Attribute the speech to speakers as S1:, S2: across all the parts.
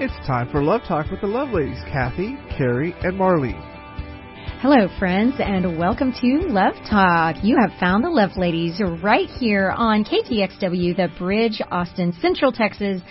S1: It's time for Love Talk with the Love Ladies, Cathy, Kerri, and Marlene.
S2: Hello, friends, and welcome to Love Talk. You have found the Love Ladies right here on KTXW, the Bridge, Austin, Central Texas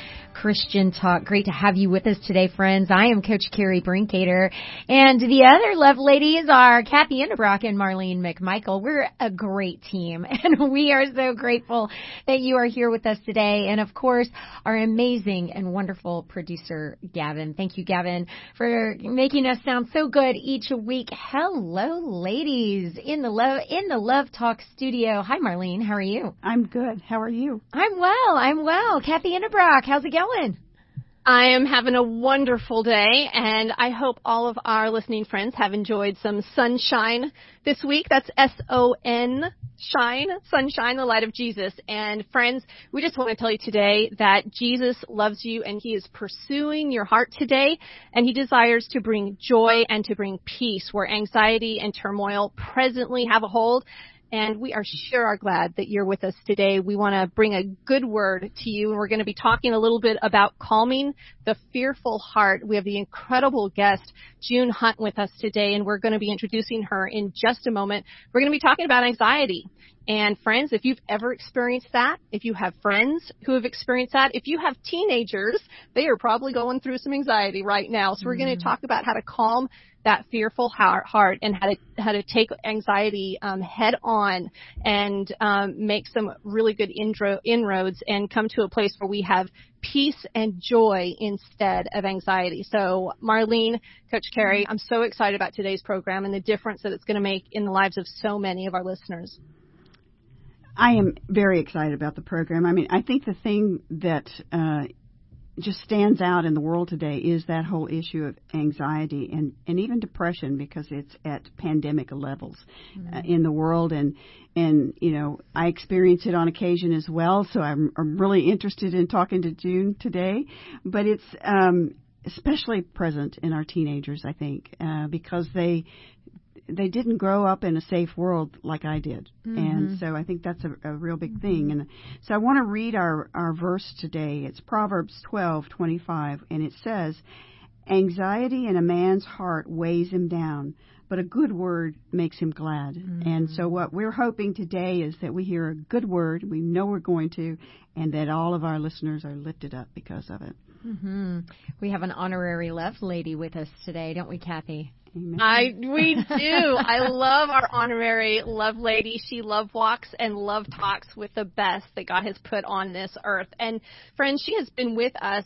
S2: Christian Talk. Great to have you with us today, friends. I am Coach Kerri Brinkoeter, and the other love ladies are Cathy Endebrock and Marlene McMichael. We're a great team, and we are so grateful that you are here with us today. And of course, our amazing and wonderful producer, Gavin. Thank you, Gavin, for making us sound so good each week. Hello, ladies, in the love in the Love Talk studio. Hi, Marlene. How are you?
S3: I'm good. How are you?
S2: I'm well. I'm well. Cathy Endebrock, how's it going? Going?
S4: I am having a wonderful day, and I hope all of our listening friends have enjoyed some sunshine this week. That's S-O-N, shine, sunshine, the light of Jesus. And friends, we just want to tell you today that Jesus loves you and He is pursuing your heart today, and He desires to bring joy and to bring peace where anxiety and turmoil presently have a hold and we are sure are glad that you're with us today. We want to bring a good word to you, and we're going to be talking a little bit about calming the fearful heart. We have the incredible guest, June Hunt, with us today, and we're going to be introducing her in just a moment. We're going to be talking about anxiety. And friends, if you've ever experienced that, if you have friends who have experienced that, if you have teenagers, they are probably going through some anxiety right now. So we're mm-hmm. going to talk about how to calm that fearful heart and how to how to take anxiety um, head on and um, make some really good intro, inroads and come to a place where we have peace and joy instead of anxiety. So Marlene, Coach Kerri, I'm so excited about today's program and the difference that it's going to make in the lives of so many of our listeners.
S3: I am very excited about the program. I mean, I think the thing that uh, just stands out in the world today is that whole issue of anxiety and and even depression because it's at pandemic levels mm-hmm. uh, in the world and and you know I experience it on occasion as well so I'm I'm really interested in talking to June today but it's um especially present in our teenagers I think uh, because they they didn't grow up in a safe world like I did, mm-hmm. and so I think that's a, a real big mm-hmm. thing. And so I want to read our our verse today. It's Proverbs twelve twenty five, and it says, "Anxiety in a man's heart weighs him down." But a good word makes him glad. Mm-hmm. And so, what we're hoping today is that we hear a good word, we know we're going to, and that all of our listeners are lifted up because of it.
S2: Mm-hmm. We have an honorary love lady with us today, don't we, Cathy?
S4: I we do. I love our honorary love lady. She love walks and love talks with the best that God has put on this earth. And friends, she has been with us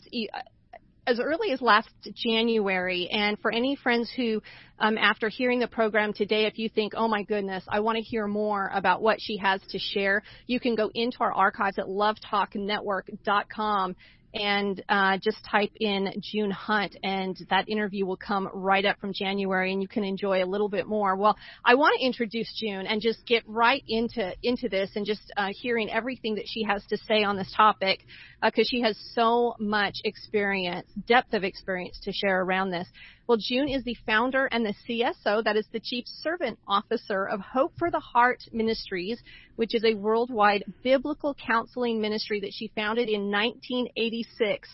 S4: as early as last January. And for any friends who, um, after hearing the program today, if you think, oh my goodness, I want to hear more about what she has to share, you can go into our archives at lovetalknetwork.com and uh, just type in June Hunt, and that interview will come right up from January, and you can enjoy a little bit more. Well, I want to introduce June and just get right into into this, and just uh, hearing everything that she has to say on this topic, because uh, she has so much experience, depth of experience to share around this. Well, June is the founder and the CSO, that is the Chief Servant Officer of Hope for the Heart Ministries, which is a worldwide biblical counseling ministry that she founded in 1986.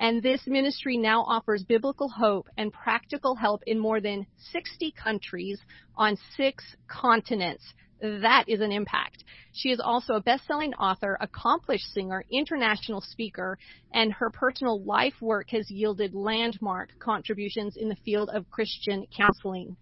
S4: And this ministry now offers biblical hope and practical help in more than 60 countries on six continents that is an impact. She is also a best-selling author, accomplished singer, international speaker, and her personal life work has yielded landmark contributions in the field of Christian counseling.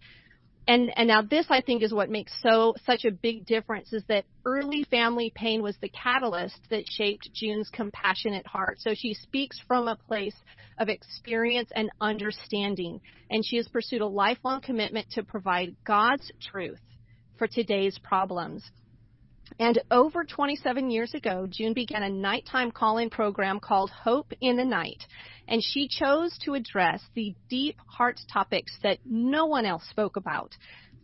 S4: And, and now this I think is what makes so such a big difference is that early family pain was the catalyst that shaped June's compassionate heart. So she speaks from a place of experience and understanding, and she has pursued a lifelong commitment to provide God's truth for today's problems. And over 27 years ago, June began a nighttime call in program called Hope in the Night. And she chose to address the deep heart topics that no one else spoke about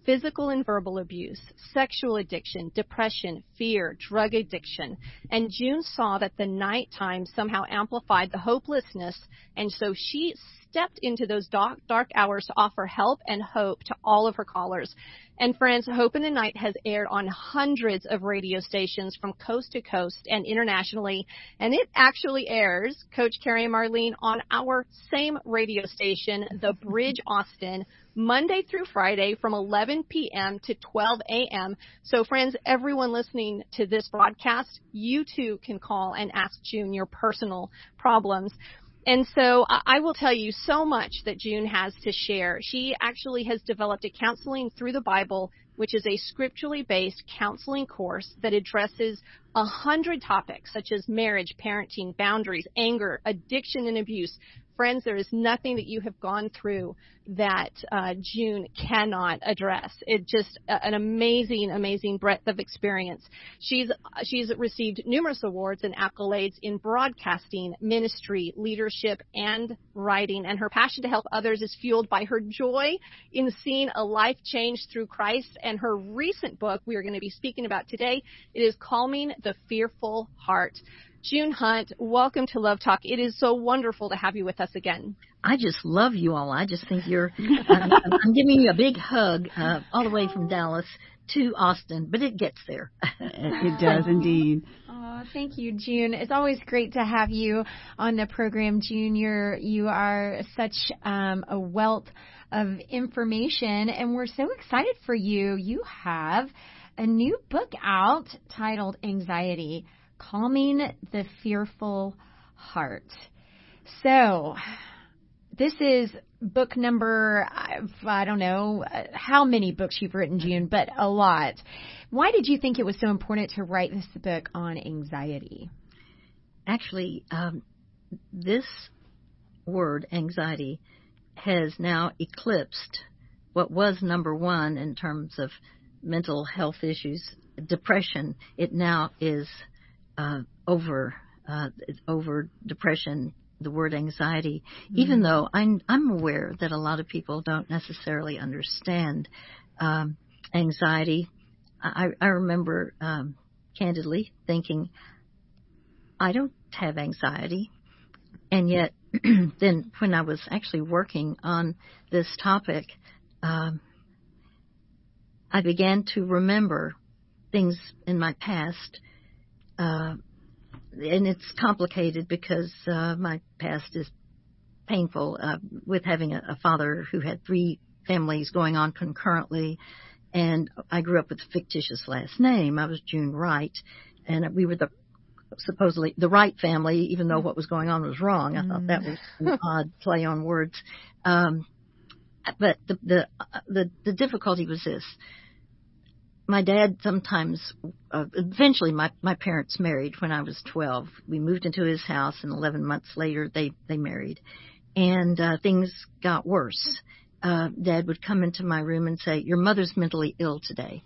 S4: physical and verbal abuse, sexual addiction, depression, fear, drug addiction. And June saw that the nighttime somehow amplified the hopelessness, and so she stepped into those dark, dark hours to offer help and hope to all of her callers. And friends, Hope in the Night has aired on hundreds of radio stations from coast to coast and internationally. And it actually airs, Coach Kerri Marlene, on our same radio station, The Bridge Austin, Monday through Friday from 11 p.m. to 12 a.m. So friends, everyone listening to this broadcast, you too can call and ask June your personal problems. And so I will tell you so much that June has to share. She actually has developed a counseling through the Bible, which is a scripturally based counseling course that addresses a hundred topics such as marriage, parenting, boundaries, anger, addiction and abuse, Friends, there is nothing that you have gone through that uh, June cannot address. It just uh, an amazing, amazing breadth of experience. She's she's received numerous awards and accolades in broadcasting, ministry, leadership, and writing. And her passion to help others is fueled by her joy in seeing a life change through Christ. And her recent book, we are going to be speaking about today, it is Calming the Fearful Heart. June Hunt, welcome to Love Talk. It is so wonderful to have you with us again.
S5: I just love you all. I just think you're. I'm, I'm giving you a big hug uh, all the way from Dallas to Austin, but it gets there.
S3: it does indeed.
S2: Oh, thank you, June. It's always great to have you on the program, June. You're you are such um, a wealth of information, and we're so excited for you. You have a new book out titled Anxiety Calming the Fearful Heart. So, this is book number, I don't know how many books you've written, June, but a lot. Why did you think it was so important to write this book on anxiety?
S5: Actually, um, this word, anxiety, has now eclipsed what was number one in terms of mental health issues, depression. It now is uh, over uh, over depression, the word anxiety, mm-hmm. even though I'm I'm aware that a lot of people don't necessarily understand um, anxiety. I, I remember um, candidly thinking, I don't have anxiety, and yet then when I was actually working on this topic, um, I began to remember things in my past uh, and it's complicated because uh, my past is painful uh, with having a, a father who had three families going on concurrently, and I grew up with a fictitious last name. I was June Wright, and we were the supposedly the Wright family, even though what was going on was wrong. I mm. thought that was an odd play on words. Um, but the the the the difficulty was this my dad sometimes uh, eventually my my parents married when I was 12. We moved into his house and 11 months later they they married. And uh things got worse. Uh dad would come into my room and say, "Your mother's mentally ill today."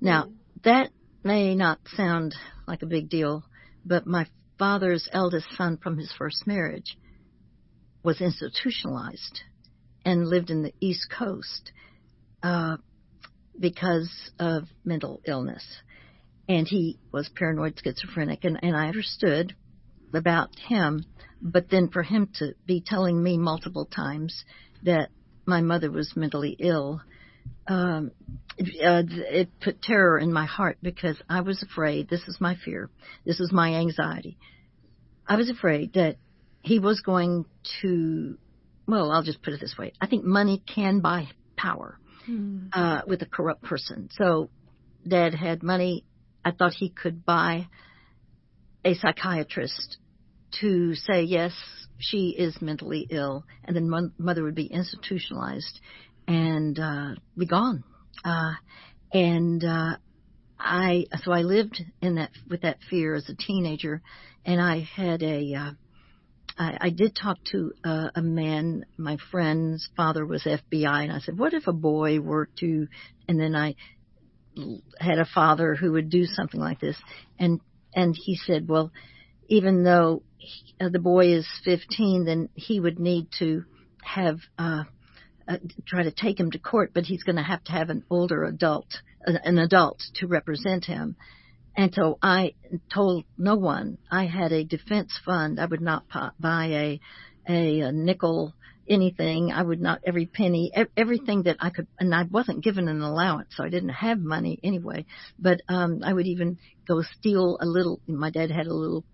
S5: Now, that may not sound like a big deal, but my father's eldest son from his first marriage was institutionalized and lived in the East Coast. Uh, because of mental illness. And he was paranoid schizophrenic, and, and I understood about him, but then for him to be telling me multiple times that my mother was mentally ill, um, uh, it put terror in my heart because I was afraid. This is my fear. This is my anxiety. I was afraid that he was going to. Well, I'll just put it this way. I think money can buy power mm. uh, with a corrupt person. So dad had money. I thought he could buy a psychiatrist to say, yes, she is mentally ill, and then mother would be institutionalized and uh, be gone. Uh, and uh, I so I lived in that with that fear as a teenager, and I had a uh, I, I did talk to uh, a man, my friend's father was FBI, and I said, what if a boy were to, and then I had a father who would do something like this, and and he said, well, even though he, uh, the boy is 15, then he would need to have uh, uh, try to take him to court, but he's going to have to have an older adult, an, an adult to represent him. And so I told no one I had a defense fund. I would not buy a, a, a nickel anything. I would not every penny, everything that I could, and I wasn't given an allowance, so I didn't have money anyway. But um, I would even go steal a little. My dad had a little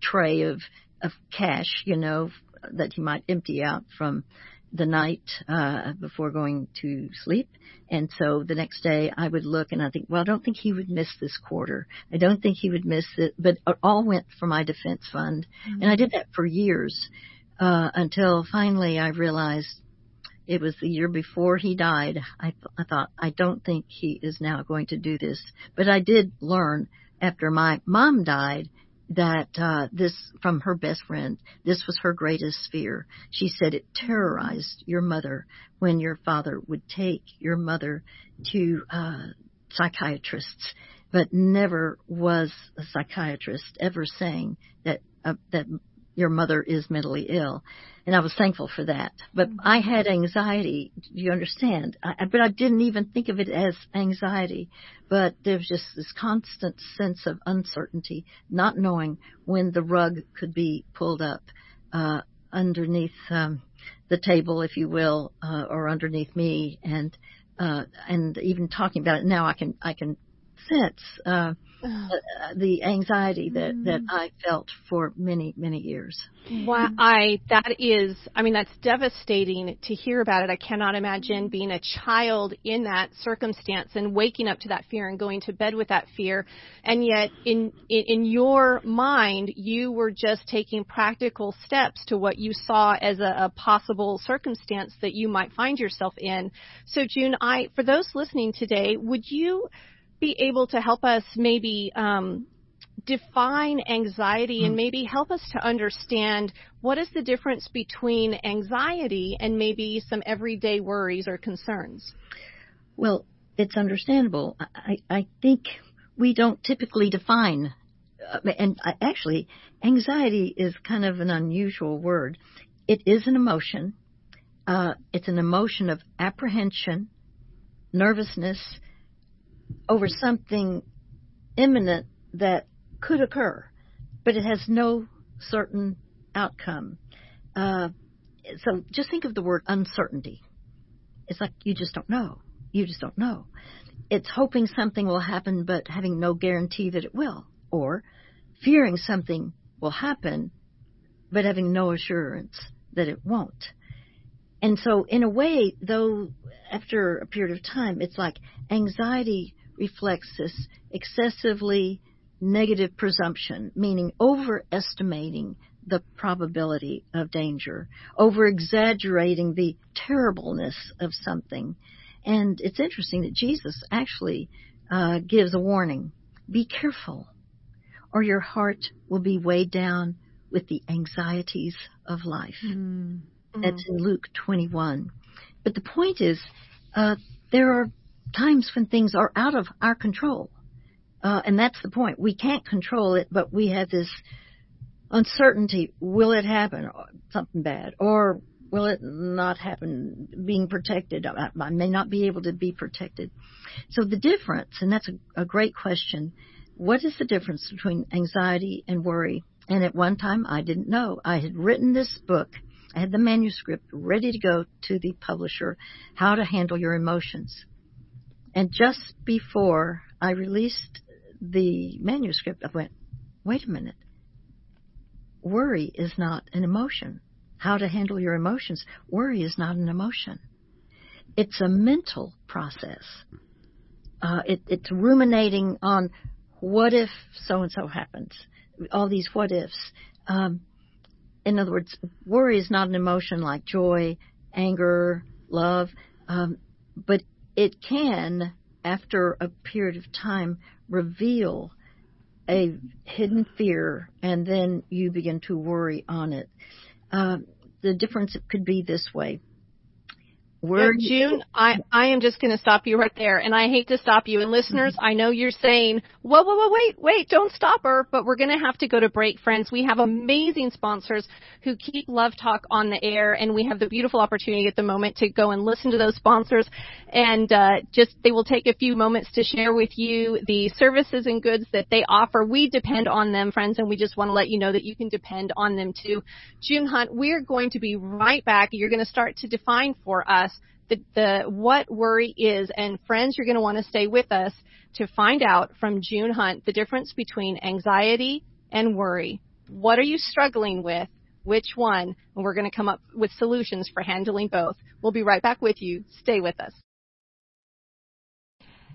S5: tray of of cash, you know, that he might empty out from the night uh, before going to sleep. And so the next day I would look and I think, well, I don't think he would miss this quarter. I don't think he would miss it. But it all went for my defense fund. Mm-hmm. And I did that for years uh, until finally I realized it was the year before he died. I, th- I thought, I don't think he is now going to do this. But I did learn after my mom died that uh, this from her best friend this was her greatest fear. She said it terrorized your mother when your father would take your mother to uh psychiatrists. But never was a psychiatrist ever saying that uh, that your mother is mentally ill. And I was thankful for that. But I had anxiety, do you understand? I, but I didn't even think of it as anxiety. But there was just this constant sense of uncertainty, not knowing when the rug could be pulled up uh, underneath um, the table, if you will, uh, or underneath me. And uh, and even talking about it now, I can I can sense uh, uh, the anxiety that that mm. I felt for many many years.
S4: Wow, I that is, I mean, that's devastating to hear about it. I cannot imagine being a child in that circumstance and waking up to that fear and going to bed with that fear, and yet in in, in your mind, you were just taking practical steps to what you saw as a, a possible circumstance that you might find yourself in. So, June, I for those listening today, would you be able to help us maybe um, define anxiety and hmm. maybe help us to understand what is the difference between anxiety and maybe some everyday worries or concerns?
S5: Well, it's understandable. I, I think we don't typically define, uh, and I, actually, anxiety is kind of an unusual word. It is an emotion. Uh, it's an emotion of apprehension, nervousness, over something imminent that could occur, but it has no certain outcome. Uh, so just think of the word uncertainty. It's like you just don't know. You just don't know. It's hoping something will happen, but having no guarantee that it will, or fearing something will happen, but having no assurance that it won't. And so, in a way, though, after a period of time, it's like anxiety reflects this excessively negative presumption, meaning overestimating the probability of danger, over exaggerating the terribleness of something. And it's interesting that Jesus actually uh, gives a warning be careful, or your heart will be weighed down with the anxieties of life. Mm. That's in Luke 21. But the point is, uh, there are times when things are out of our control. Uh, and that's the point. We can't control it, but we have this uncertainty. Will it happen? Something bad. Or will it not happen? Being protected. I, I may not be able to be protected. So the difference, and that's a, a great question. What is the difference between anxiety and worry? And at one time I didn't know. I had written this book I had the manuscript ready to go to the publisher, How to Handle Your Emotions. And just before I released the manuscript, I went, wait a minute. Worry is not an emotion. How to handle your emotions. Worry is not an emotion. It's a mental process. Uh, it, it's ruminating on what if so and so happens. All these what ifs. Um, in other words, worry is not an emotion like joy, anger, love, um, but it can, after a period of time, reveal a hidden fear, and then you begin to worry on it. Uh, the difference could be this way. Word.
S4: June, I, I am just going to stop you right there. And I hate to stop you. And listeners, I know you're saying, whoa, whoa, whoa, wait, wait, don't stop her. But we're going to have to go to break, friends. We have amazing sponsors who keep Love Talk on the air. And we have the beautiful opportunity at the moment to go and listen to those sponsors. And uh, just they will take a few moments to share with you the services and goods that they offer. We depend on them, friends. And we just want to let you know that you can depend on them too. June Hunt, we're going to be right back. You're going to start to define for us the, the what worry is. And friends, you're going to want to stay with us to find out from June Hunt the difference between anxiety and worry. What are you struggling with? Which one? And we're going to come up with solutions for handling both. We'll be right back with you. Stay with us.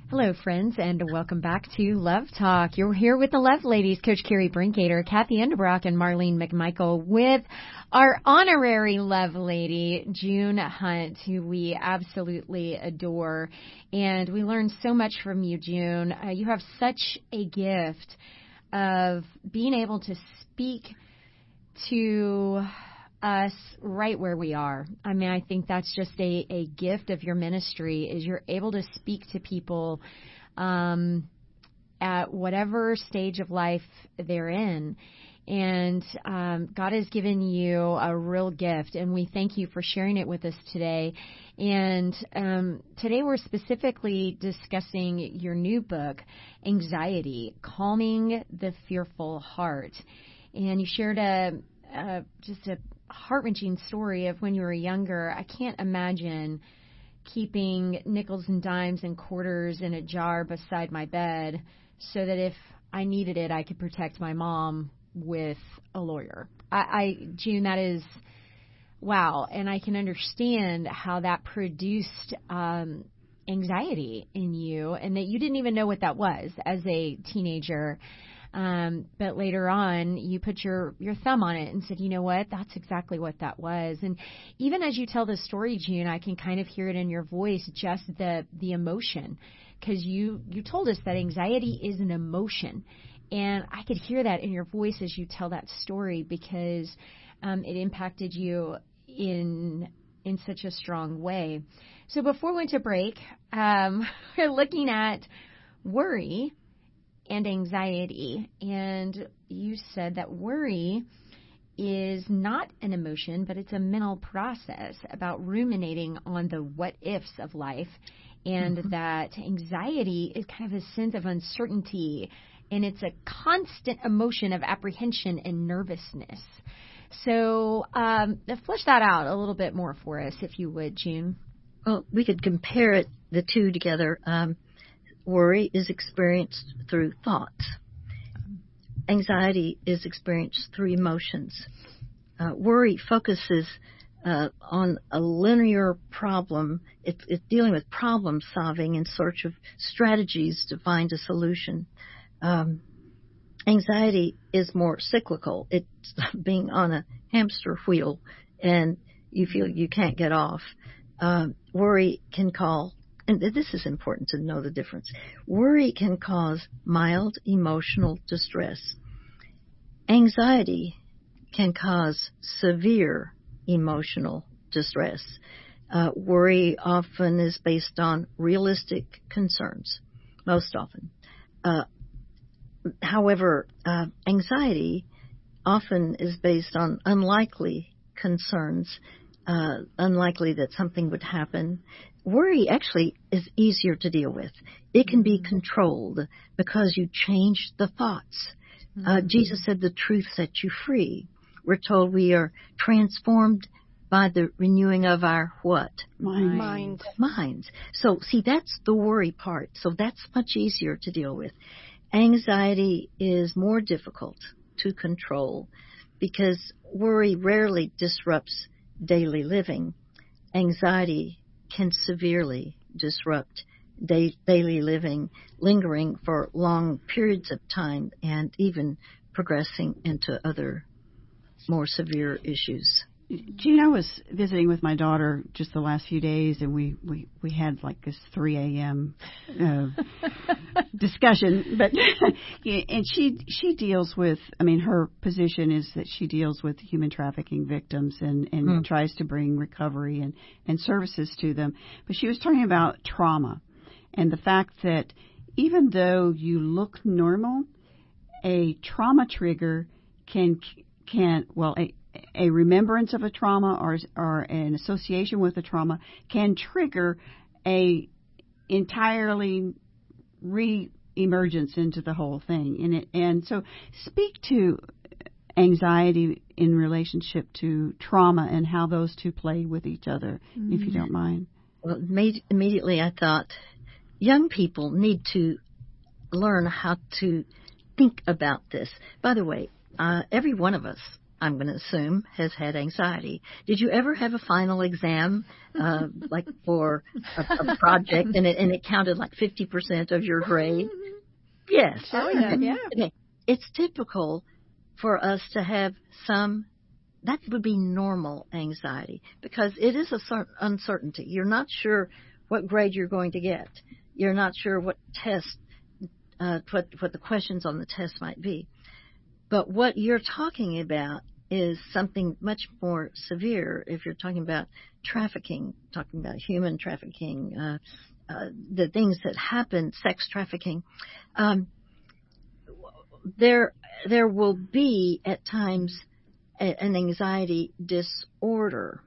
S2: Hello, friends, and welcome back to Love Talk. You're here with the Love Ladies, Coach Kerri Brinkoeter, Cathy Endebrock, and Marlene McMichael with our honorary Love Lady, June Hunt, who we absolutely adore. And we learned so much from you, June. Uh, you have such a gift of being able to speak to us right where we are. I mean, I think that's just a, a gift of your ministry is you're able to speak to people um, at whatever stage of life they're in. And um, God has given you a real gift, and we thank you for sharing it with us today. And um, today we're specifically discussing your new book, Anxiety Calming the Fearful Heart. And you shared a, just a heart wrenching story of when you were younger. I can't imagine keeping nickels and dimes and quarters in a jar beside my bed so that if I needed it, I could protect my mom with a lawyer. I, I June, that is wow, and I can understand how that produced um, anxiety in you, and that you didn't even know what that was as a teenager. Um, but later on, you put your, your thumb on it and said, you know what, that's exactly what that was. And even as you tell the story, June, I can kind of hear it in your voice, just the, the emotion. Cause you, you told us that anxiety is an emotion. And I could hear that in your voice as you tell that story because, um, it impacted you in, in such a strong way. So before we went to break, um, we're looking at worry and anxiety. And you said that worry is not an emotion, but it's a mental process about ruminating on the what ifs of life. And mm-hmm. that anxiety is kind of a sense of uncertainty, and it's a constant emotion of apprehension and nervousness. So, um, flesh that out a little bit more for us, if you would, June.
S5: Well, we could compare it, the two together. Um, Worry is experienced through thoughts. Anxiety is experienced through emotions. Uh, worry focuses uh, on a linear problem. It's, it's, dealing with problem solving in search of strategies to find a solution. Um, anxiety is more cyclical. It's being on a hamster wheel and you feel you can't get off. Uh, worry can call and this is important to know the difference. Worry can cause mild emotional distress. Anxiety can cause severe emotional distress. Uh, worry often is based on realistic concerns, most often. Uh, however, uh, anxiety often is based on unlikely concerns, uh, unlikely that something would happen, worry actually is easier to deal with. It can be mm-hmm. controlled because you change the thoughts. Uh, mm-hmm. Uh, Jesus said the truth sets you free. We're told we are transformed by the renewing of our what?
S3: Mind.
S4: Mind.
S5: Minds. So see, that's the worry part. So that's much easier to deal with. Anxiety is more difficult to control because worry rarely disrupts daily living. Anxiety can severely disrupt day, daily living, lingering for long periods of time, and even progressing into other more severe issues.
S3: June, I was visiting with my daughter just the last few days, and we we we had like this 3 a.m. Uh, discussion. But and she she deals with. I mean, her position is that she deals with human trafficking victims and and mm. tries to bring recovery and and services to them. But she was talking about trauma and the fact that even though you look normal, a trauma trigger can can well a a remembrance of a trauma or or an association with a trauma can trigger a entirely re-emergence into the whole thing. And it and so speak to anxiety in relationship to trauma and how those two play with each other mm-hmm. if you don't mind.
S5: Well immediately i thought young people need to learn how to think about this. By the way uh, every one of us I'm going to assume, has had anxiety. Did you ever have a final exam, uh, like for a, a project, and it and it counted like 50% of your grade? Yes.
S4: Oh yeah, yeah.
S5: It's typical for us to have some. That would be normal anxiety because it is a certain uncertainty. You're not sure what grade you're going to get. You're not sure what test, uh, what what the questions on the test might be. But what you're talking about is something much more severe if you're talking about trafficking, talking about human trafficking, uh, uh, the things that happen, sex trafficking. Um, there, there will be at times a, an anxiety disorder.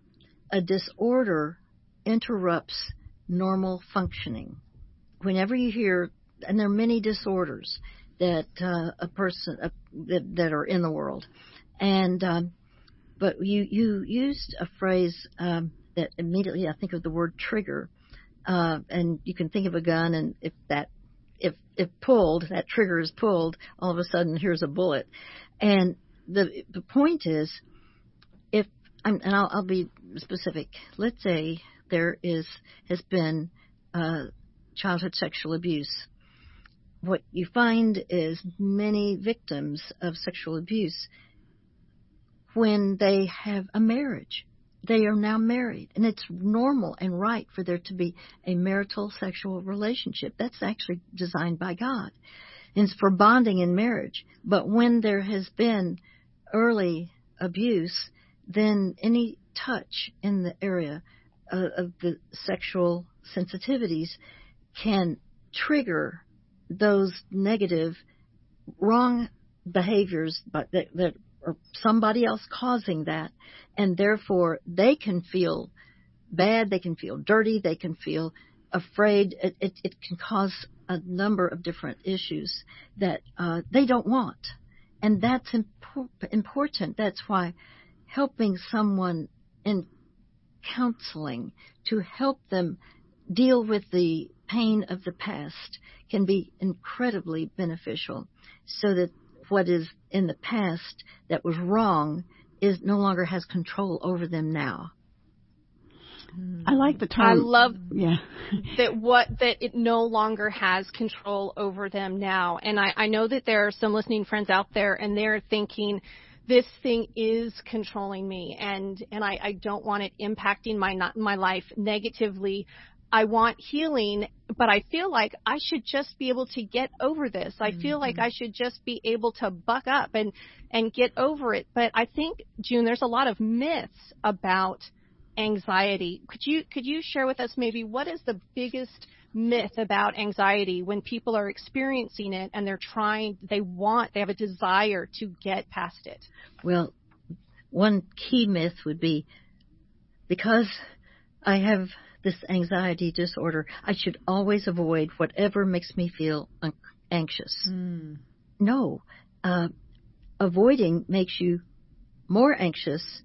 S5: A disorder interrupts normal functioning. Whenever you hear, and there are many disorders that uh, a person uh, that, that are in the world, and um, but you you used a phrase um, that immediately I think of the word trigger, uh, and you can think of a gun, and if that if if pulled, that trigger is pulled, all of a sudden here's a bullet, and the the point is, if I'm, and I'll, I'll be specific. Let's say there is has been uh, childhood sexual abuse. What you find is many victims of sexual abuse when they have a marriage. They are now married, and it's normal and right for there to be a marital sexual relationship. That's actually designed by God. And it's for bonding in marriage. But when there has been early abuse, then any touch in the area of, of the sexual sensitivities can trigger those negative, wrong behaviors that, that or somebody else causing that, and therefore they can feel bad, they can feel dirty, they can feel afraid. It, it, it can cause a number of different issues that uh, they don't want, and that's impor- important. That's why helping someone in counseling to help them deal with the pain of the past can be incredibly beneficial so that what is in the past that was wrong is no longer has control over them now.
S3: I like the term.
S4: I love
S3: yeah.
S4: that what that it no longer has control over them now. And I, I know that there are some listening friends out there and they're thinking this thing is controlling me and and I, I don't want it impacting my not my life negatively. I want healing, but I feel like I should just be able to get over this. I feel like mm-hmm. I should just be able to buck up and and get over it. But I think June, there's a lot of myths about anxiety. Could you could you share with us maybe what is the biggest myth about anxiety when people are experiencing it and they're trying they want they have a desire to get past it?
S5: Well, one key myth would be because I have this anxiety disorder, I should always avoid whatever makes me feel un- anxious. Mm. No, uh, avoiding makes you more anxious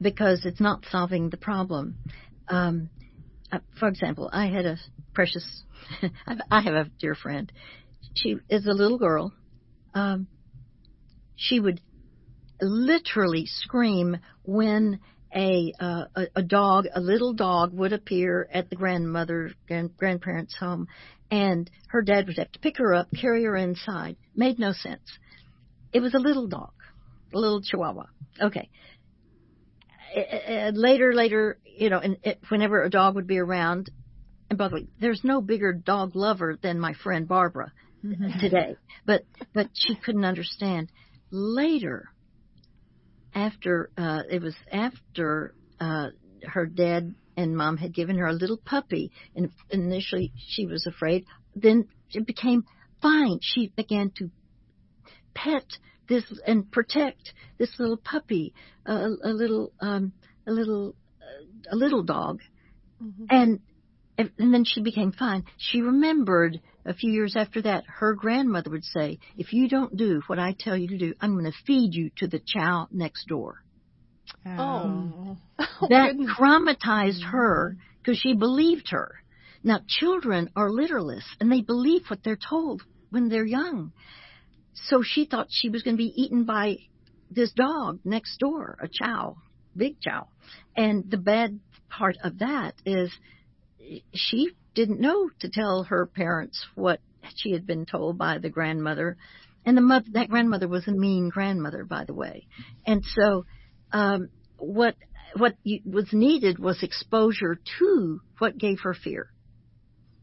S5: because it's not solving the problem. Um, uh, for example, I had a precious, I have a dear friend. She is a little girl. Um, she would literally scream when a, uh, a a dog, a little dog, would appear at the grandmother grand, grandparents' home, and her dad would have to pick her up, carry her inside. Made no sense. It was a little dog, a little Chihuahua. Okay. uh, later, later, you know, and it, whenever a dog would be around, and by the way, there's no bigger dog lover than my friend Barbara mm-hmm. today, but but she couldn't understand. Later, after uh, it was after uh, her dad and mom had given her a little puppy, and initially she was afraid. Then it became fine. She began to pet this and protect this little puppy, uh, a little um, a little uh, a little dog, mm-hmm. and and then she became fine. She remembered a few years after that, her grandmother would say, "If you don't do what I tell you to do, I'm going to feed you to the chow next door."
S4: Oh, oh, oh
S5: that traumatized mm-hmm. her because she believed her. Now, children are literalists and they believe what they're told when they're young. So she thought she was going to be eaten by this dog next door, a chow, big chow. And the bad part of that is she didn't know to tell her parents what she had been told by the grandmother. And the mother, that grandmother was a mean grandmother, by the way. And so, um, what, what was needed was exposure to what gave her fear.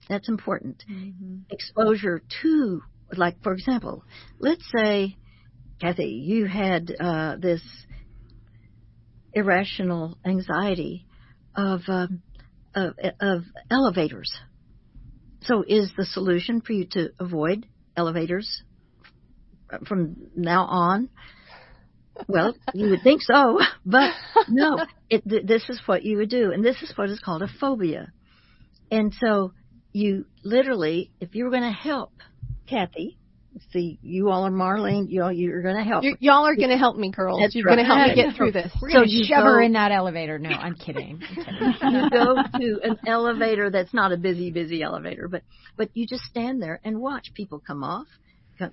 S5: That's important. Mm-hmm. Exposure to like for example, let's say, Cathy, you had uh, this irrational anxiety of, um, of of elevators. So, is the solution for you to avoid elevators from now on? Well, you would think so, but no. It, th- this is what you would do, and this is what is called a phobia. And so, you literally, if you were going to help Cathy. See, you all are Marlene. You all, you're going to help.
S4: you y'all are going to help me, girls.
S5: That's
S4: you're
S5: right.
S4: going to help me get through this.
S2: We're so going to shove go, her in that elevator. No, I'm kidding. I'm
S5: kidding. you go to an elevator that's not a busy, busy elevator, but but you just stand there and watch people come off.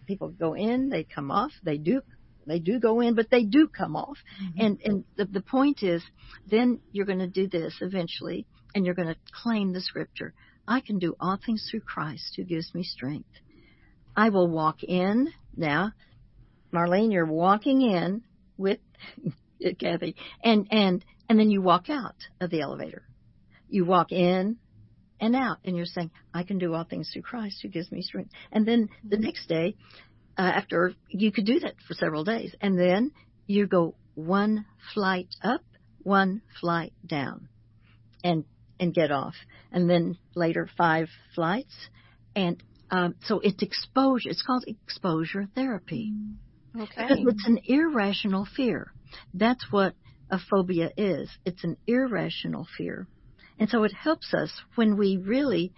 S5: People go in, they come off. They do they do go in, but they do come off. Mm-hmm. And and the, the point is, then you're going to do this eventually, and you're going to claim the scripture. I can do all things through Christ who gives me strength. I will walk in now. Marlene, you're walking in with Cathy, and and and then you walk out of the elevator. You walk in and out, and you're saying, "I can do all things through Christ who gives me strength." And then the mm-hmm. next day, uh, after you could do that for several days, and then you go one flight up, one flight down, and and get off, and then later five flights, and um, so it's exposure. It's called exposure therapy.
S4: Okay.
S5: Because it's an irrational fear. That's what a phobia is. It's an irrational fear. And so it helps us when we really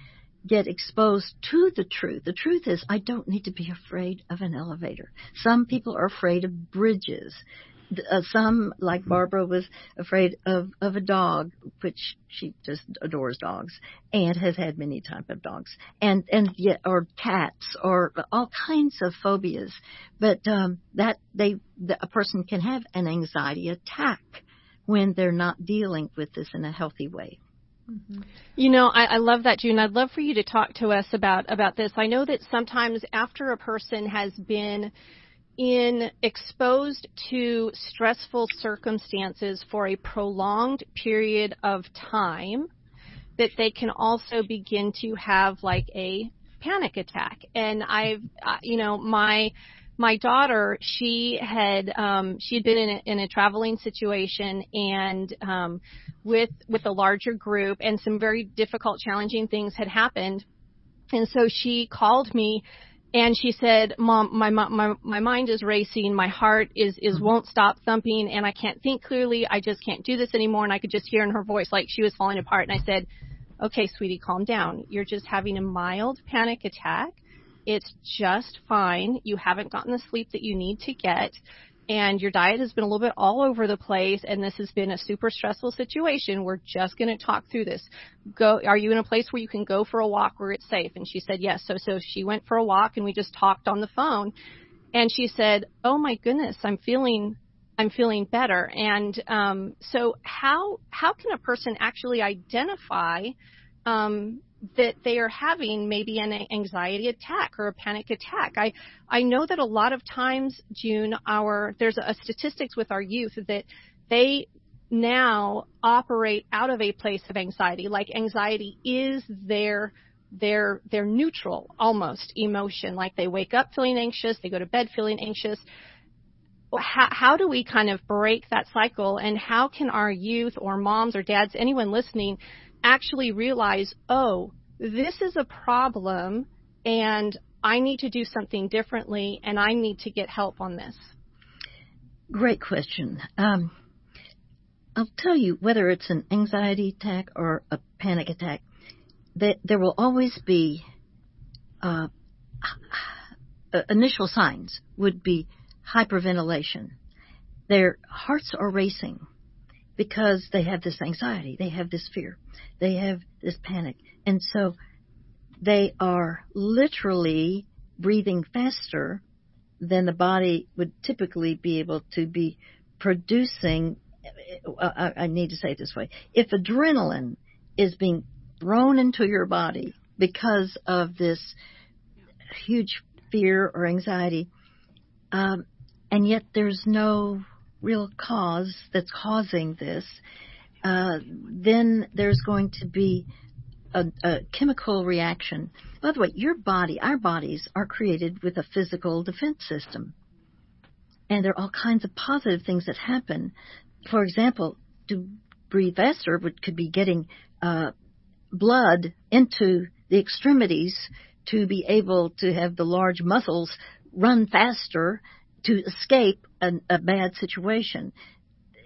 S5: get exposed to the truth. The truth is, I don't need to be afraid of an elevator. Some people are afraid of bridges uh, some, like Barbara, was afraid of of a dog, which she just adores dogs, and has had many type of dogs, and and yet or cats or all kinds of phobias. But um, that they the, a person can have an anxiety attack when they're not dealing with this in a healthy way.
S4: Mm-hmm. You know, I, I love that, June. I'd love for you to talk to us about about this. I know that sometimes after a person has been in exposed to stressful circumstances for a prolonged period of time that they can also begin to have like a panic attack. And i've uh, you know my my daughter she had um she had been in a, in a traveling situation and um with with a larger group and some very difficult challenging things had happened. And so she called me and she said, "Mom, my my my mind is racing. My heart is is mm-hmm. won't stop thumping, and I can't think clearly. I just can't do this anymore." And I could just hear in her voice like she was falling apart. And I said, "Okay, sweetie, calm down. You're just having a mild panic attack. It's just fine. You haven't gotten the sleep that you need to get and your diet has been a little bit all over the place and this has been a super stressful situation, we're just going to talk through this. Go, are you in a place where you can go for a walk where it's safe? And she said yes. So, so she went for a walk and we just talked on the phone and she said, Oh my goodness, I'm feeling, I'm feeling better. And, um, so how, how can a person actually identify, um, that they are having maybe an anxiety attack or a panic attack. I I know that a lot of times, June, our there's a statistics with our youth that they now operate out of a place of anxiety, like anxiety is their their their neutral almost emotion. Like they wake up feeling anxious they go to bed feeling anxious. How, how do we kind of break that cycle? And how can our youth or moms or dads anyone listening actually realize oh this is a problem and i need to do something differently and i need to get help on this.
S5: Great question. Um, i'll tell you whether it's an anxiety attack or a panic attack that there will always be uh, uh, initial signs would be hyperventilation. Their hearts are racing because they have this anxiety, they have this fear, they have this panic, and so they are literally breathing faster than the body would typically be able to be producing. I need to say it this way: if adrenaline is being thrown into your body because of this huge fear or anxiety, um, and yet there's no real cause that's causing this, uh, then there's going to be a, a, chemical reaction. By the way, your body, our bodies, are created with a physical defense system. And there are all kinds of positive things that happen. For example, to breathe faster would, could be getting uh, blood into the extremities to be able to have the large muscles run faster to escape a, a bad situation.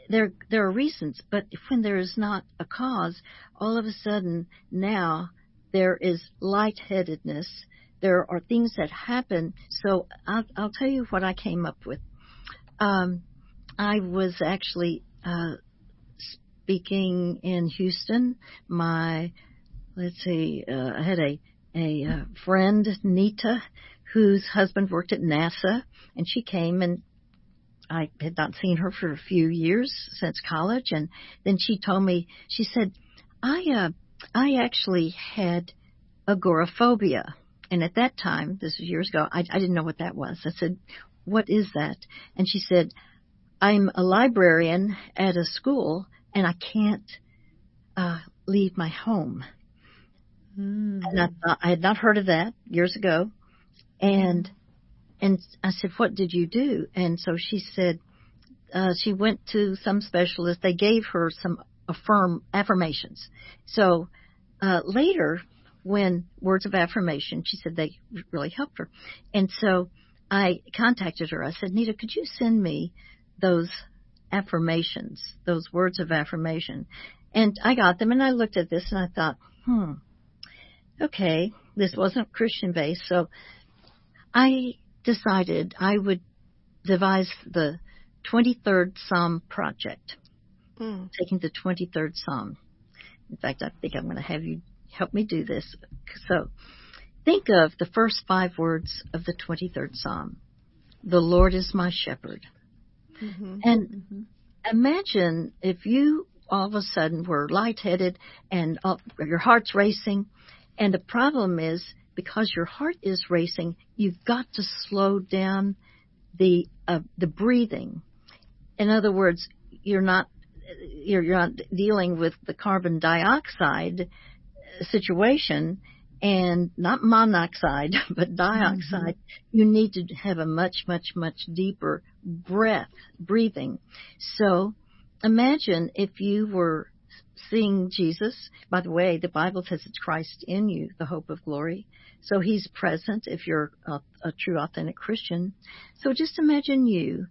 S5: There, there are reasons, but when there is not a cause, all of a sudden now there is lightheadedness. There are things that happen. So I'll, I'll tell you what I came up with. Um, I was actually uh, speaking in Houston. My let's see, uh, I had a a uh, friend, Nita, whose husband worked at NASA, and she came and I had not seen her for a few years since college, and then she told me she said, I uh, I actually had agoraphobia, and at that time, this was years ago, I, I didn't know what that was. I said, what is that? And she said, I'm a librarian at a school, and I can't uh, leave my home. Mm. And I, thought, I had not heard of that years ago, and and I said, "What did you do?" And so she said, uh, she went to some specialist. They gave her some affirm affirmations. So uh, later, when words of affirmation, she said they really helped her, and so I contacted her. I said, "Nita, could you send me those affirmations, those words of affirmation?" And I got them, and I looked at this, and I thought, "Hmm." okay, this wasn't Christian based, so I decided I would devise the 23rd Psalm project, mm. taking the 23rd Psalm. In fact, I think I'm going to have you help me do this. So, think of the first five words of the 23rd Psalm. The Lord is my shepherd. Mm-hmm. And mm-hmm. imagine if you all of a sudden were lightheaded and uh, your heart's racing and the problem is because your heart is racing, you've got to slow down the uh, the breathing. In other words, you're not you're, you're not dealing with the carbon dioxide situation and not monoxide but dioxide mm-hmm. you need to have a much much much deeper breath breathing so imagine if you were seeing Jesus. By the way, the Bible says it's Christ in you, the hope of glory. So he's present if you're a, a true, authentic Christian. So just imagine you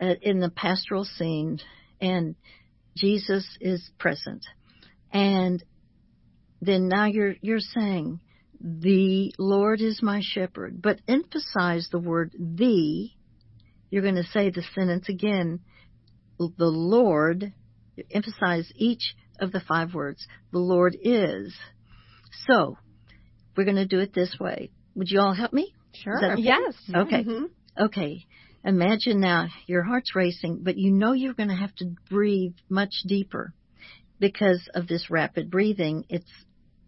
S5: uh, in the pastoral scene and Jesus is present. And then now you're, you're saying, the Lord is my shepherd, but emphasize the word the. You're going to say the sentence again. The Lord, emphasize each of the five words. The Lord is. So, we're going to do it this way. Would you all help me?
S4: Sure.
S2: Okay?
S4: Yes.
S5: Okay. Mm-hmm. Okay. Imagine now your heart's racing, but you know you're going to have to breathe much deeper because of this rapid breathing. It's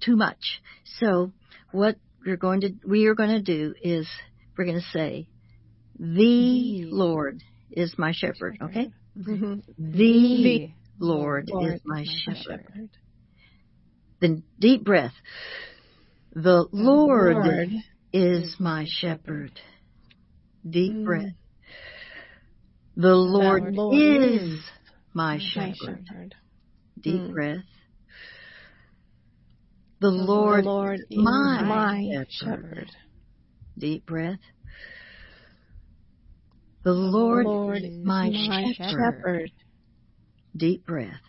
S5: too much. So, what we're going to we are going to do is we're going to say, "The Lord is my shepherd." Okay. Mm-hmm. The, the Lord,
S4: Lord
S5: is my
S4: is my
S5: shepherd.
S4: shepherd.
S5: Then deep breath. The Lord,
S4: Lord
S5: is my shepherd. Deep
S4: Mm.
S5: breath. The Lord,
S4: Lord
S5: is my
S4: my
S5: shepherd.
S4: shepherd.
S5: Deep
S4: Mm.
S5: breath. The Lord,
S4: the Lord is
S5: my
S4: my
S5: shepherd.
S4: shepherd.
S5: deep breath. The
S4: The
S5: Lord,
S4: Lord
S5: is
S4: is
S5: my,
S4: my
S5: shepherd.
S4: shepherd.
S5: Deep breath.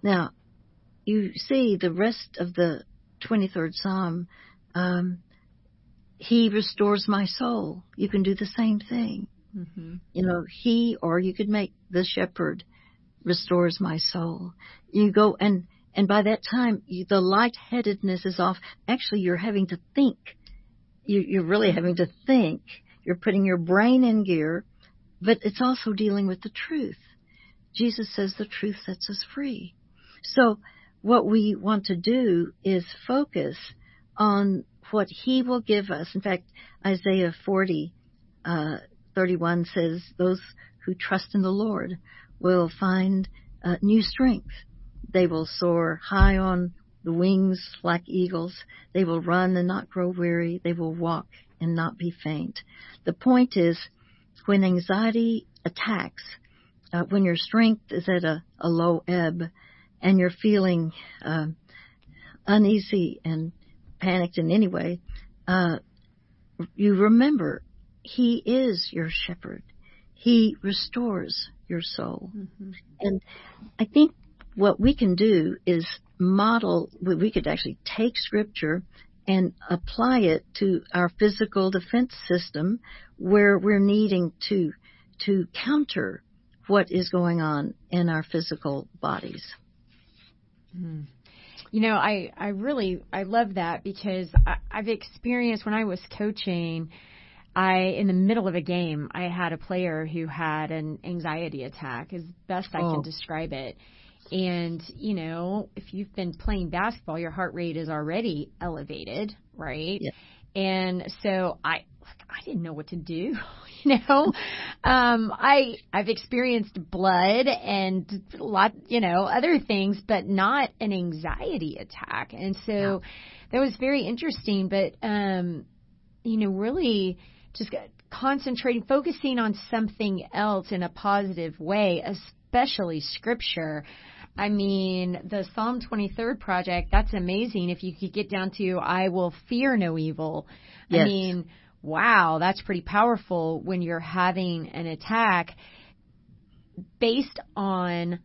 S5: Now, you see the rest of the 23rd Psalm. Um, he restores my soul. You can do the same thing.
S2: Mm-hmm.
S5: You know, he, or you could make the shepherd restores my soul. You go and, and by that time, you, the lightheadedness is off. Actually, you're having to think. You, you're really having to think. You're putting your brain in gear, but it's also dealing with the truth. Jesus says the truth sets us free. So what we want to do is focus on what he will give us. In fact, Isaiah 40, uh, 31 says, those who trust in the Lord will find uh, new strength. They will soar high on the wings like eagles. They will run and not grow weary. They will walk and not be faint. The point is, when anxiety attacks, uh, when your strength is at a, a low ebb and you're feeling uh, uneasy and panicked in any way, uh, you remember He is your shepherd. He restores your soul.
S2: Mm-hmm.
S5: And I think what we can do is model, we could actually take scripture and apply it to our physical defense system where we're needing to, to counter what is going on in our physical bodies.
S2: Mm. You know, I, I really, I love that because I, I've experienced when I was coaching, I, in the middle of a game, I had a player who had an anxiety attack, as best I
S5: Oh.
S2: can describe it. And, you know, if you've been playing basketball, your heart rate is already elevated, right?
S5: Yeah.
S2: And so I, I didn't know what to do, you know. Um, I I've experienced blood and a lot, you know, other things, but not an anxiety attack. And so that was very interesting. But um, you know, really just concentrating, focusing on something else in a positive way, especially scripture. I mean, the Psalm 23rd project, that's amazing. If you could get down to, I will fear no evil. I mean, wow, that's pretty powerful when you're having an attack based on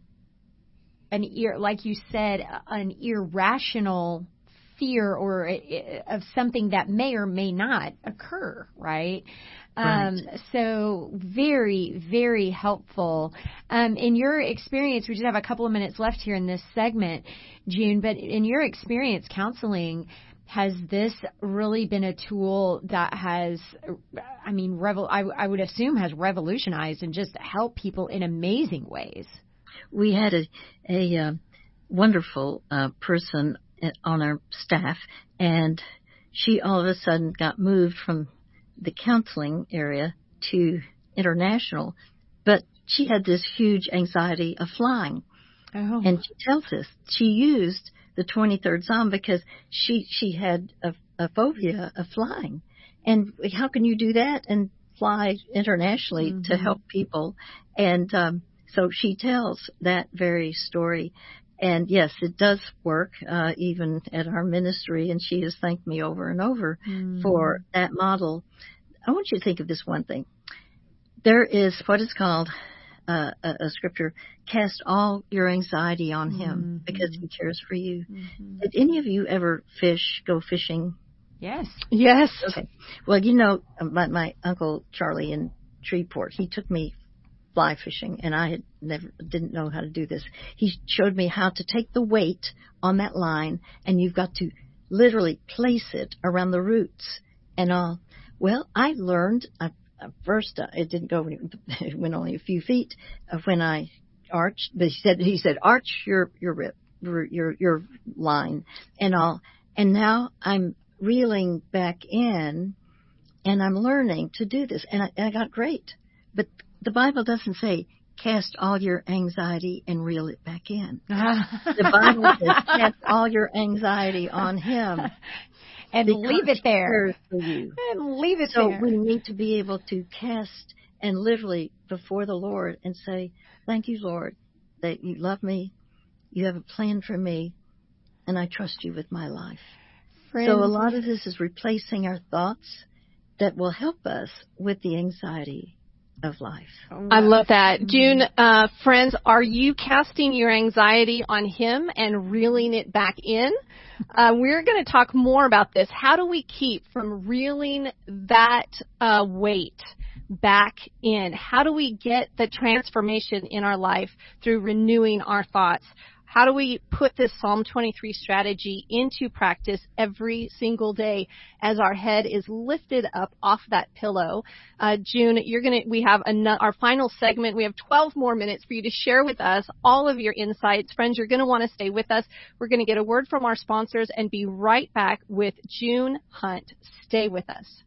S2: an ear, like you said, an irrational fear or uh, of something that may or may not occur, right? Um, so very, very helpful. Um, in your experience, we just have a couple of minutes left here in this segment, June, but in your experience counseling, has this really been a tool that has, I mean, revol- I, I would assume has revolutionized and just helped people in amazing ways?
S5: we had a a uh, wonderful uh, person on our staff, and she all of a sudden got moved from the counseling area to international, but she had this huge anxiety of flying,
S2: Oh,
S5: and she tells us she used the 23rd Psalm because she she had a, a phobia of flying, and how can you do that and fly internationally to
S2: Mhm.
S5: help people? And um, so she tells that very story. And yes, it does work, uh, even at our ministry, and she has thanked me over and over for that model. I want you to think of this one thing. There is what is called uh, a, a scripture, cast all your anxiety on him
S2: Mhm.
S5: because he cares for you.
S2: Mhm.
S5: Did any of you ever fish, go fishing?
S2: Yes.
S4: Yes.
S5: Okay. Well, you know, my, my uncle Charlie in Shreveport, he took me fly fishing and I had never, didn't know how to do this. He showed me how to take the weight on that line and you've got to literally place it around the roots and all. Well, I learned, uh, first uh, it didn't go, it went only a few feet uh, when I arched, but he said, he said, arch your, your rip, your, your, your line and all. And now I'm reeling back in and I'm learning to do this and I, and I got great. But the Bible doesn't say cast all your anxiety and reel it back in. the Bible says cast all your anxiety on Him.
S2: And leave it there. And leave it
S5: so
S2: there.
S5: So we need to be able to cast and literally before the Lord and say, Thank you, Lord, that you love me, you have a plan for me, and I trust you with my life.
S2: Friends,
S5: so a lot of this is replacing our thoughts that will help us with the anxiety of life.
S4: I love that. June, uh, friends, are you casting your anxiety on Him and reeling it back in? Uh, we're going to talk more about this. How do we keep from reeling that uh, weight back in? How do we get the transformation in our life through renewing our thoughts? How do we put this Psalm 23 strategy into practice every single day as our head is lifted up off that pillow? Uh, June, you're gonna, we have our final segment. We have 12 more minutes for you to share with us all of your insights. Friends, you're gonna want to stay with us. We're gonna get a word from our sponsors and be right back with June Hunt. Stay with us.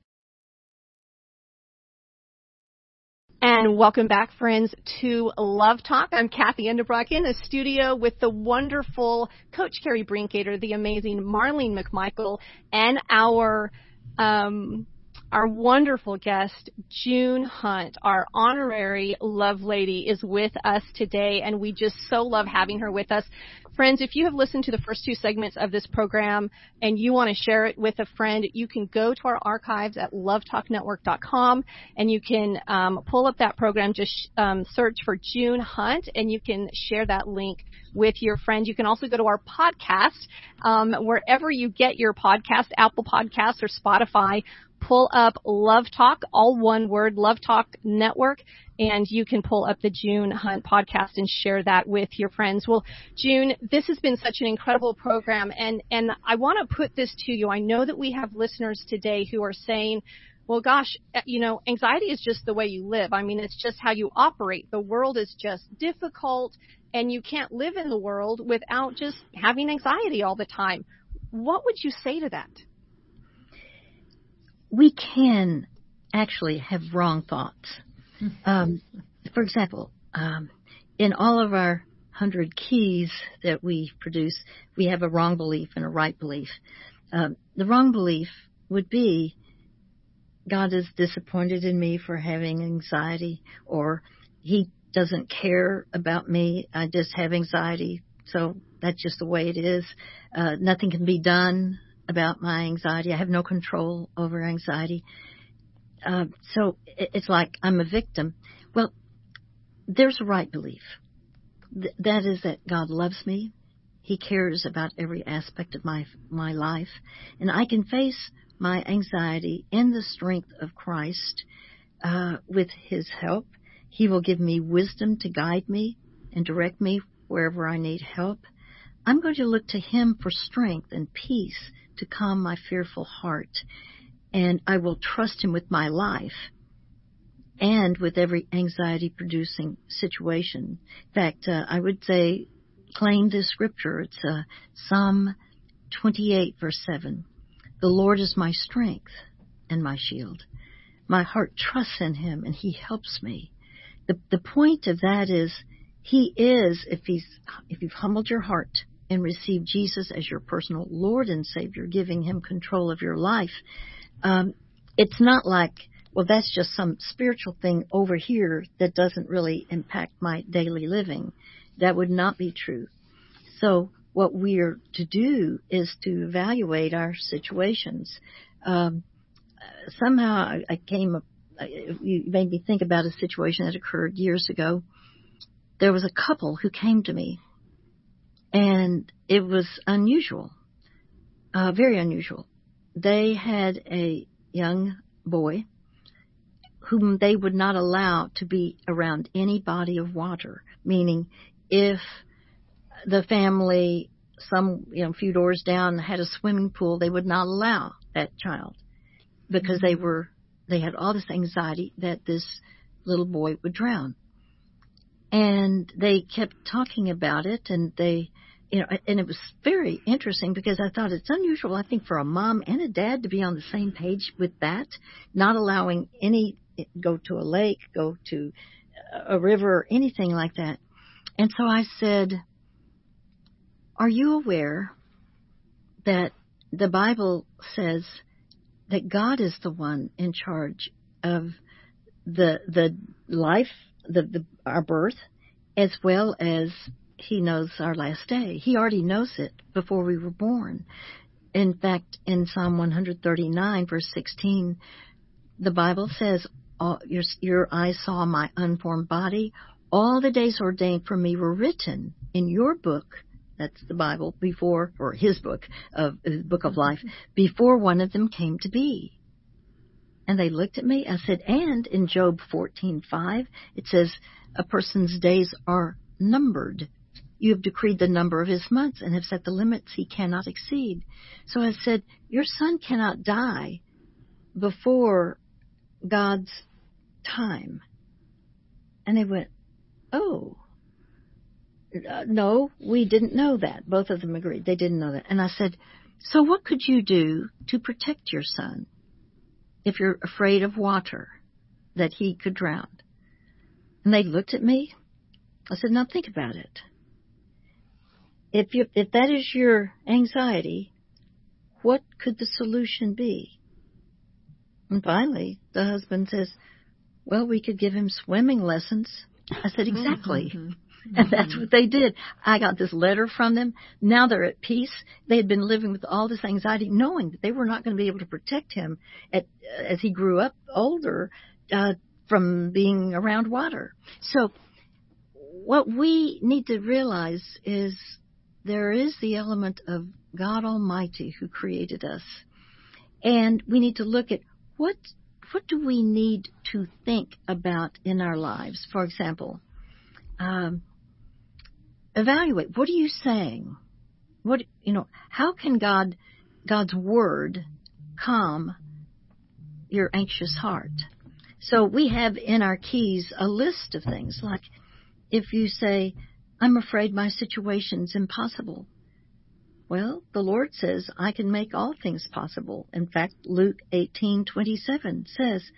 S4: And welcome back, friends, to Love Talk. I'm Cathy Endebrock in the studio with the wonderful Coach Kerri Brinkoeter, the amazing Marlene McMichael, and our um, our wonderful guest, June Hunt, our honorary love lady, is with us today, and we just so love having her with us. Friends, if you have listened to the first two segments of this program and you want to share it with a friend, you can go to our archives at lovetalknetwork.com and you can um, pull up that program. Just um, search for June Hunt and you can share that link with your friend. You can also go to our podcast um, wherever you get your podcast, Apple Podcasts or Spotify pull up Love Talk, all one word, Love Talk Network, and you can pull up the June Hunt podcast and share that with your friends. Well, June, this has been such an incredible program, and, and I want to put this to you. I know that we have listeners today who are saying, well, gosh, eh, you know, anxiety is just the way you live. I mean, it's just how you operate. The world is just difficult, and you can't live in the world without just having anxiety all the time. What would you say to that?
S5: we can actually have wrong thoughts. Um, for example, um, in all of our hundred keys that we produce, we have a wrong belief and a right belief. Um, the wrong belief would be God is disappointed in me for having anxiety, or He doesn't care about me. I just have anxiety, so that's just the way it is. Uh, nothing can be done about my anxiety. I have no control over anxiety. Uh, so it's like I'm a victim. Well, there's a right belief. Th- that is that God loves me. He cares about every aspect of my my life, and I can face my anxiety in the strength of Christ uh, with His help. He will give me wisdom to guide me and direct me wherever I need help. I'm going to look to Him for strength and peace to calm my fearful heart, and I will trust Him with my life and with every anxiety producing situation. In fact, uh, I would say, claim this scripture. It's uh, Psalm 28, verse 7. The Lord is my strength and my shield. My heart trusts in Him, and He helps me. The, the point of that is, He is, if He's, if you've humbled your heart and received Jesus as your personal Lord and Savior, giving Him control of your life, um, it's not like, well, that's just some spiritual thing over here that doesn't really impact my daily living. That would not be true. So what we're to do is to evaluate our situations. Um, somehow I, I came you made me think about a situation that occurred years ago. There was a couple who came to me and it was unusual, uh, very unusual. They had a young boy whom they would not allow to be around any body of water, meaning if the family some you know few doors down had a swimming pool, they would not allow that child because they mm-hmm. were they had all this anxiety that this little boy would drown. And they kept talking about it and they you know, and it was very interesting because I thought it's unusual, I think, for a mom and a dad to be on the same page with that, not allowing any go to a lake, go to a river anything like that. And so I said, Are you aware that the Bible says that God is the one in charge of the the life, the, the our birth, as well as He knows our last day. He already knows it before we were born. In fact, in Psalm 139, verse 16, the Bible says, your, your eyes saw my unformed body. All the days ordained for me were written in your book. That's the Bible before, or his book of his book of life, before one of them came to be. And they looked at me. I said, and in Job 14:5, it says, a person's days are numbered. You have decreed the number of his months and have set the limits he cannot exceed. So I said, Your son cannot die before God's time. And they went, Oh. Uh, no, we didn't know that. Both of them agreed. They didn't know that. And I said, So what could you do to protect your son if you're afraid of water that he could drown? And they looked at me. I said, Now think about it if you if that is your anxiety, what could the solution be? And finally, the husband says, "Well, we could give him swimming lessons." I said, "Exactly." Mm-hmm. And that's what they did. I got this letter from them. Now they're at peace. They had been living with all this anxiety, knowing that they were not going to be able to protect him at, as he grew up older uh, from being around water. So, what we need to realize is there is the element of God Almighty who created us. And we need to look at what what do we need to think about in our lives? For example, um, evaluate what are you saying? What you know? How can God God's word calm your anxious heart? So we have in our keys a list of things like if you say, I'm afraid my situation's impossible. Well, the Lord says, I can make all things possible. In fact, Luke 18:27 says,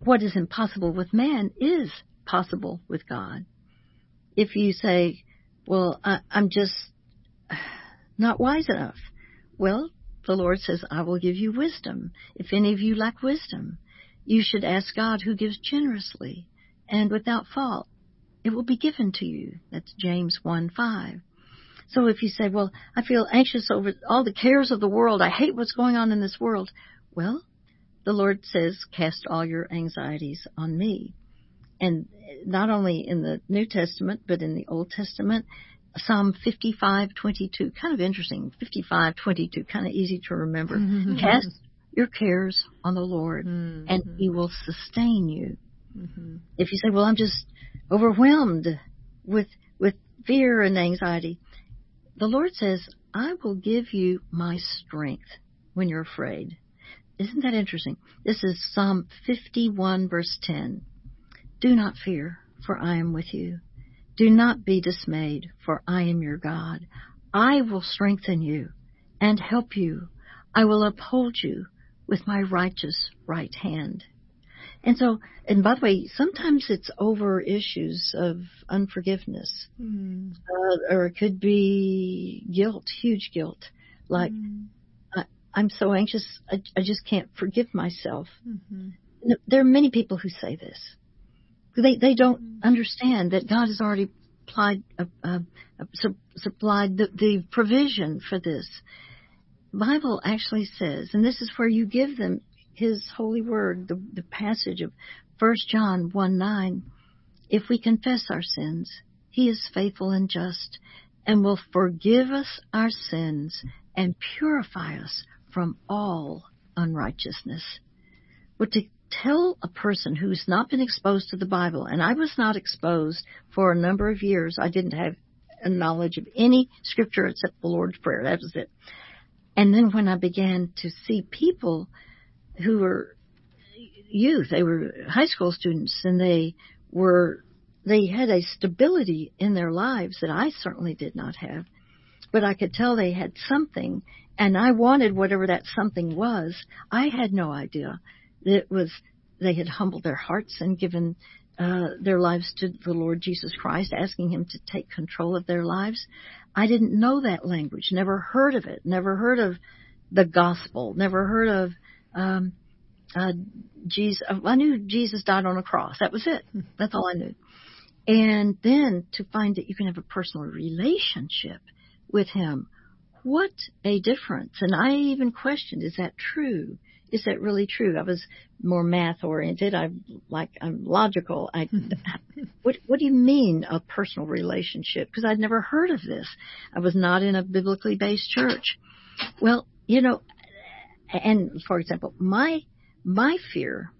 S5: what is impossible with man is possible with God. If you say, well, I, I'm just not wise enough. Well, the Lord says, I will give you wisdom. If any of you lack wisdom, you should ask God who gives generously and without fault it will be given to you. That's James 1 5. So if you say, well, I feel anxious over all the cares of the world, I hate what's going on in this world, well, the Lord says, cast all your anxieties on me. And not only in the New Testament, but in the Old Testament, Psalm 55:22, kind of interesting. 55:22, kind of easy to remember. Mm-hmm. Cast your cares on the Lord, mm-hmm. and He will sustain you. Mm-hmm. If you say, "Well, I'm just overwhelmed with with fear and anxiety. The Lord says, "I will give you my strength when you're afraid." Isn't that interesting? This is Psalm 51 verse 10. Do not fear, for I am with you. Do not be dismayed, for I am your God. I will strengthen you and help you. I will uphold you with my righteous right hand. And so, and by the way, sometimes it's over issues of unforgiveness, mm. uh, or it could be guilt, huge guilt. Like, mm. I, I'm so anxious, I, I just can't forgive myself. Mm-hmm. There are many people who say this. They they don't mm. understand that God has already applied, uh, uh, supplied the, the provision for this. Bible actually says, and this is where you give them his holy word, the, the passage of 1 John 1 9, if we confess our sins, he is faithful and just and will forgive us our sins and purify us from all unrighteousness. But to tell a person who's not been exposed to the Bible, and I was not exposed for a number of years, I didn't have a knowledge of any scripture except the Lord's Prayer. That was it. And then when I began to see people who were youth. They were high school students, and they were they had a stability in their lives that I certainly did not have. But I could tell they had something, and I wanted whatever that something was. I had no idea that it was they had humbled their hearts and given uh, their lives to the Lord Jesus Christ, asking Him to take control of their lives. I didn't know that language, never heard of it, never heard of the gospel, never heard of um, uh, Jesus. I knew Jesus died on a cross. That was it. That's all I knew. And then to find that you can have a personal relationship with Him, what a difference. And I even questioned, is that true? Is that really true? I was more math oriented. I'm like I'm logical. I what what do you mean a personal relationship? Because I'd never heard of this. I was not in a biblically based church. Well, you know, and for example, my my fear,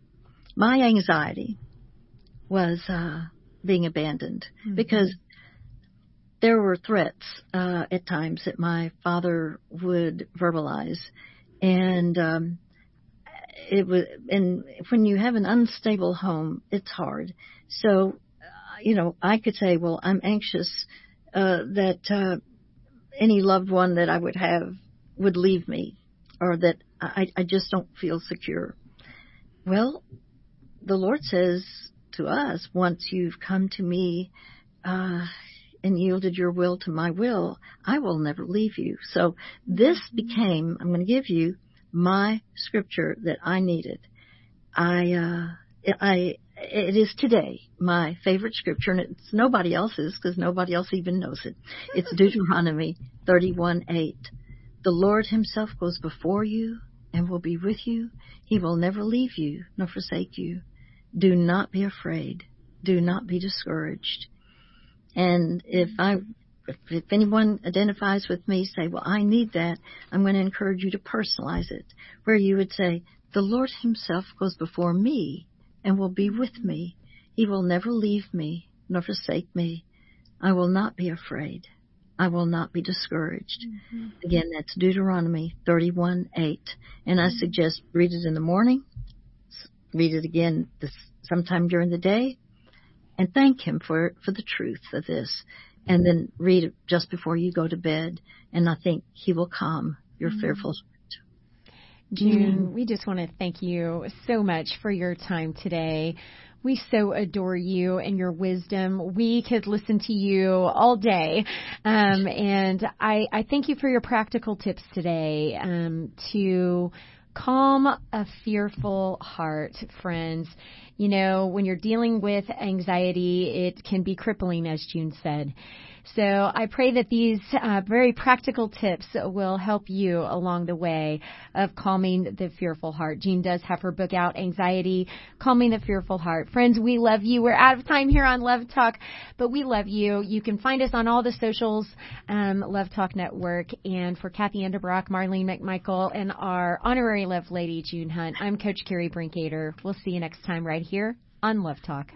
S5: my anxiety was uh, being abandoned mm-hmm. because there were threats uh, at times that my father would verbalize, and um, it was. And when you have an unstable home, it's hard. So, uh, you know, I could say, well, I'm anxious uh, that uh, any loved one that I would have would leave me, or that I, I just don't feel secure. Well, the Lord says to us, once you've come to me uh, and yielded your will to my will, I will never leave you. So this became, I'm going to give you my scripture that I needed. I, uh, I, it is today my favorite scripture, and it's nobody else's because nobody else even knows it. It's Deuteronomy 31:8. The Lord Himself goes before you and will be with you. He will never leave you nor forsake you. Do not be afraid. Do not be discouraged. And if I, if anyone identifies with me, say, well, I need that, I'm going to encourage you to personalize it, where you would say, the Lord Himself goes before me and will be with me. He will never leave me nor forsake me. I will not be afraid. I will not be discouraged. Mm-hmm. Again, that's Deuteronomy 31 8. And I suggest read it in the morning, read it again this, sometime during the day, and thank Him for, for the truth of this. And then read it just before you go to bed, and I think He will calm your mm-hmm. fearful.
S2: June, we just want to thank you so much for your time today. We so adore you and your wisdom. We could listen to you all day. Um, and I, I thank you for your practical tips today um, to calm a fearful heart, friends. You know, when you're dealing with anxiety, it can be crippling, as June said. So I pray that these uh, very practical tips will help you along the way of calming the fearful heart. June does have her book out, Anxiety, Calming the Fearful Heart. Friends, we love you. We're out of time here on Love Talk, but we love you. You can find us on all the socials, um, Love Talk Network. And for Cathy Endebrock, Marlene McMichael, and our honorary Love Lady, June Hunt, I'm Coach Kerri Brinkoeter. We'll see you next time right here on Love Talk.